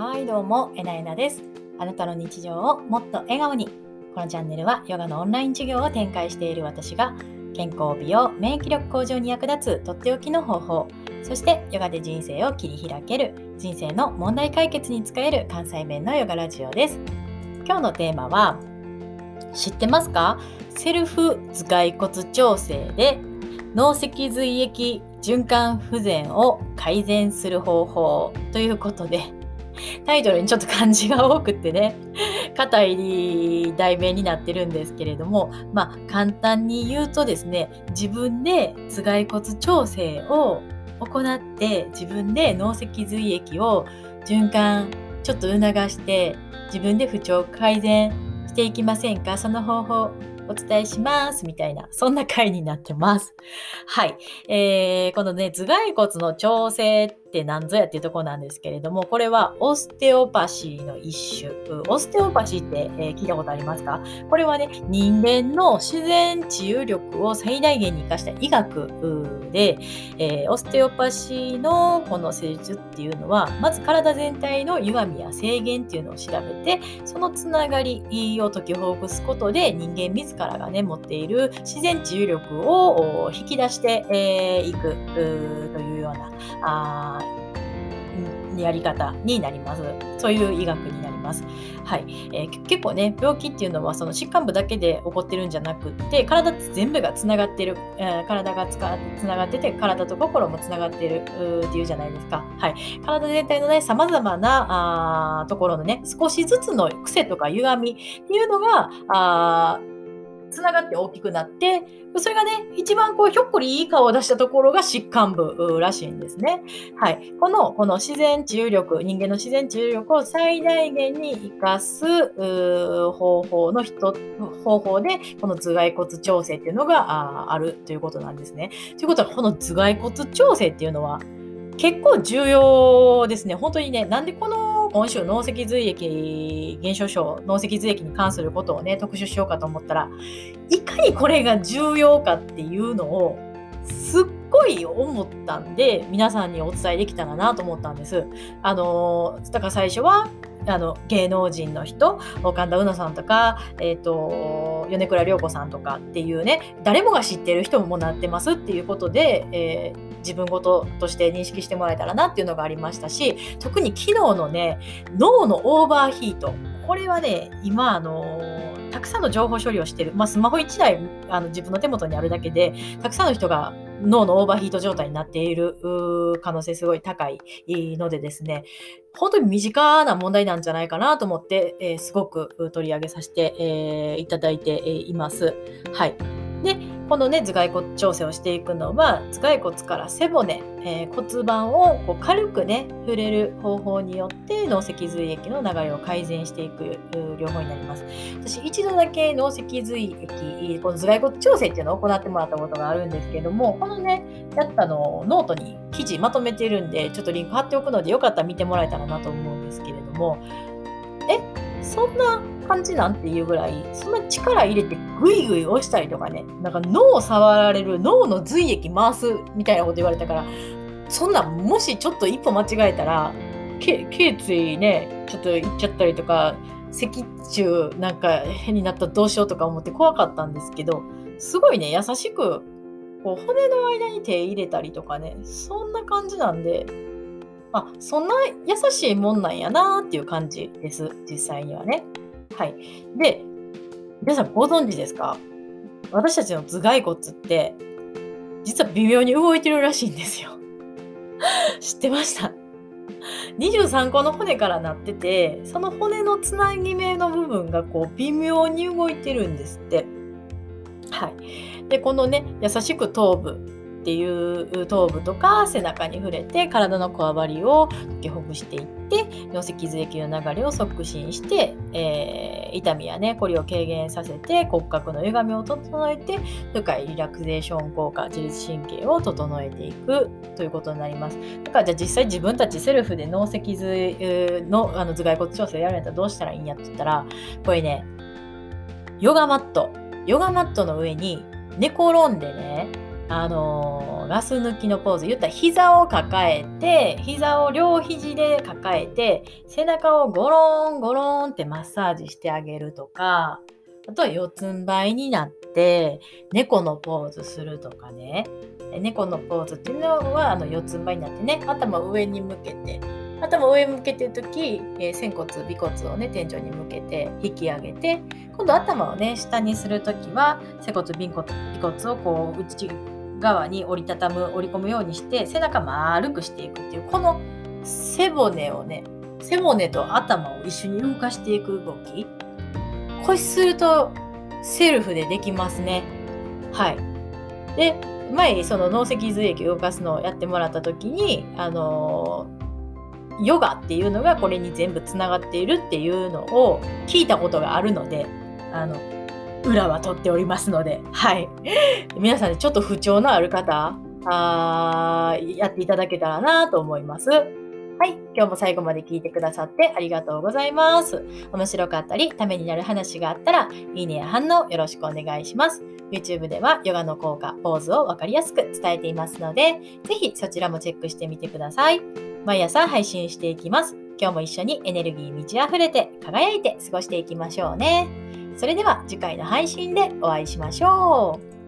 はいどうもえなえなです。あなたの日常をもっと笑顔に。このチャンネルはヨガのオンライン授業を展開している私が健康美容免疫力向上に役立つとっておきの方法そしてヨガで人生を切り開ける人生の問題解決に使える関西弁のヨガラジオです。今日のテーマは知ってますか？セルフ頭蓋骨調整で脳脊髄液循環不全を改善する方法ということで。タイトルにちょっと漢字が多くってね 硬い題名になってるんですけれどもまあ簡単に言うとですね自分で頭蓋骨調整を行って自分で脳脊髄液を循環ちょっと促して自分で不調改善していきませんか？その方法お伝えしますみたいな、そんな回になってます。はい。えー、このね、頭蓋骨の調整っって何ぞやっていうとこなんですけれども、これはオステオパシーの一種。オステオパシーって、えー、聞いたことありますか？これはね、人間の自然治癒力を最大限に活かした医学で、えー、オステオパシーのこの施術っていうのは、まず体全体の歪みや制限っていうのを調べて、そのつながりを解きほぐすことで、人間自らがね、持っている自然治癒力を引き出してい、えー、くというような、あやり方になります。そういう医学になります。はい。えー、結構ね、病気っていうのはその疾患部だけで起こってるんじゃなくって、体って全部がつながってる、えー、体がつかつながってて、体と心もつながってるっていうじゃないですか。はい。体全体のね、様々なあところのね、少しずつの癖とか歪みっていうのが、あつながって大きくなって、それがね、一番こう、ひょっこりいい顔を出したところが疾患部らしいんですね。はい。この、この自然治癒力、人間の自然治癒力を最大限に活かす方法の人、方法で、この頭蓋骨調整っていうのがあるということなんですね。ということは、この頭蓋骨調整っていうのは、結構重要ですね。本当にね、なんでこの今週脳脊髄液減少症脳脊髄液に関することをね特集しようかと思ったらいかにこれが重要かっていうのをすっごい思ったんで皆さんにお伝えできたらなと思ったんです。あのだから最初はあの芸能人の人神田うのさんとか、えーと、米倉涼子さんとかっていうね誰もが知ってる人もなってますっていうことで、えー、自分事として認識してもらえたらなっていうのがありましたし特に昨日のね脳のオーバーヒートこれはね今あのたくさんの情報処理をしてる、まあ、スマホ1台あの自分の手元にあるだけでたくさんの人が脳のオーバーヒート状態になっている可能性すごい高いのでですね、本当に身近な問題なんじゃないかなと思って、えー、すごく取り上げさせて、えー、いただいています。はい。で、このね、頭蓋骨調整をしていくのは、頭蓋骨から背骨、えー、骨盤をこう軽くね、触れる方法によって脳脊髄液の流れを改善していく療法になります。私、一度だけ脳脊髄液、この頭蓋骨調整っていうのを行ってもらったことがあるんですけども、このね、やったのをノートに記事まとめてるんで、ちょっとリンク貼っておくので、よかったら見てもらえたらなと思うんですけれども、え、そんな感じなんていうぐらい、そんな力入れてグイグイ押したりとかね、なんか脳を触られる、脳の髄液回すみたいなこと言われたから、そんなもしちょっと一歩間違えたらけ、頸椎ね、ちょっといっちゃったりとか、脊柱なんか変になったらどうしようとか思って怖かったんですけど、すごいね、優しく、こう骨の間に手入れたりとかね、そんな感じなんで、あ、そんな優しいもんなんやなっていう感じです、実際にはね。はい。で、皆さんご存知ですか？私たちの頭蓋骨って、実は微妙に動いてるらしいんですよ。知ってました？23個の骨からなっててその骨のつなぎ目の部分がこう微妙に動いてるんですって。はい、でこのね優しく頭部っていう頭部とか背中に触れて体のこわばりを解きほぐしていって尿脊髄液の流れを促進して、えー、痛みやねこりを軽減させて骨格の歪みを整えて深いリラクゼーション効果自律神経を整えていくということになります。だからじゃあ実際自分たちセルフで脳脊髄のあの頭蓋骨調整やるんやったらどうしたらいいんやって言ったらこれねヨガマット。ヨガマットの上に寝転んでねあのガス抜きのポーズ言ったら膝を抱えて膝を両肘で抱えて背中をゴロンゴロンってマッサージしてあげるとかあとは四つん這いになって猫のポーズするとかね。猫のポーズっていうのはあの四つん這いになってね。頭上に向けて。頭上向けてる時、えー、仙骨尾骨をね天井に向けて引き上げて今度頭をね下にする時は仙骨尾骨尾骨をこう内側に折りたたむ折り込むようにして背中丸くしていくっていうこの背骨をね背骨と頭を一緒に動かしていく動き。これするとセルフでできますね。はい。で前その脳脊髄液を動かすのをやってもらった時にあのヨガっていうのがこれに全部つながっているっていうのを聞いたことがあるのであの裏は取っておりますので、はい。皆さん、ちょっと不調のある方、あやっていただけたらなと思います。はい。今日も最後まで聞いてくださってありがとうございます。面白かったり、ためになる話があったら、いいねや反応よろしくお願いします。YouTube ではヨガの効果、ポーズをわかりやすく伝えていますので、ぜひそちらもチェックしてみてください。毎朝配信していきます。今日も一緒にエネルギー満ち溢れて輝いて過ごしていきましょうね。それでは次回の配信でお会いしましょう。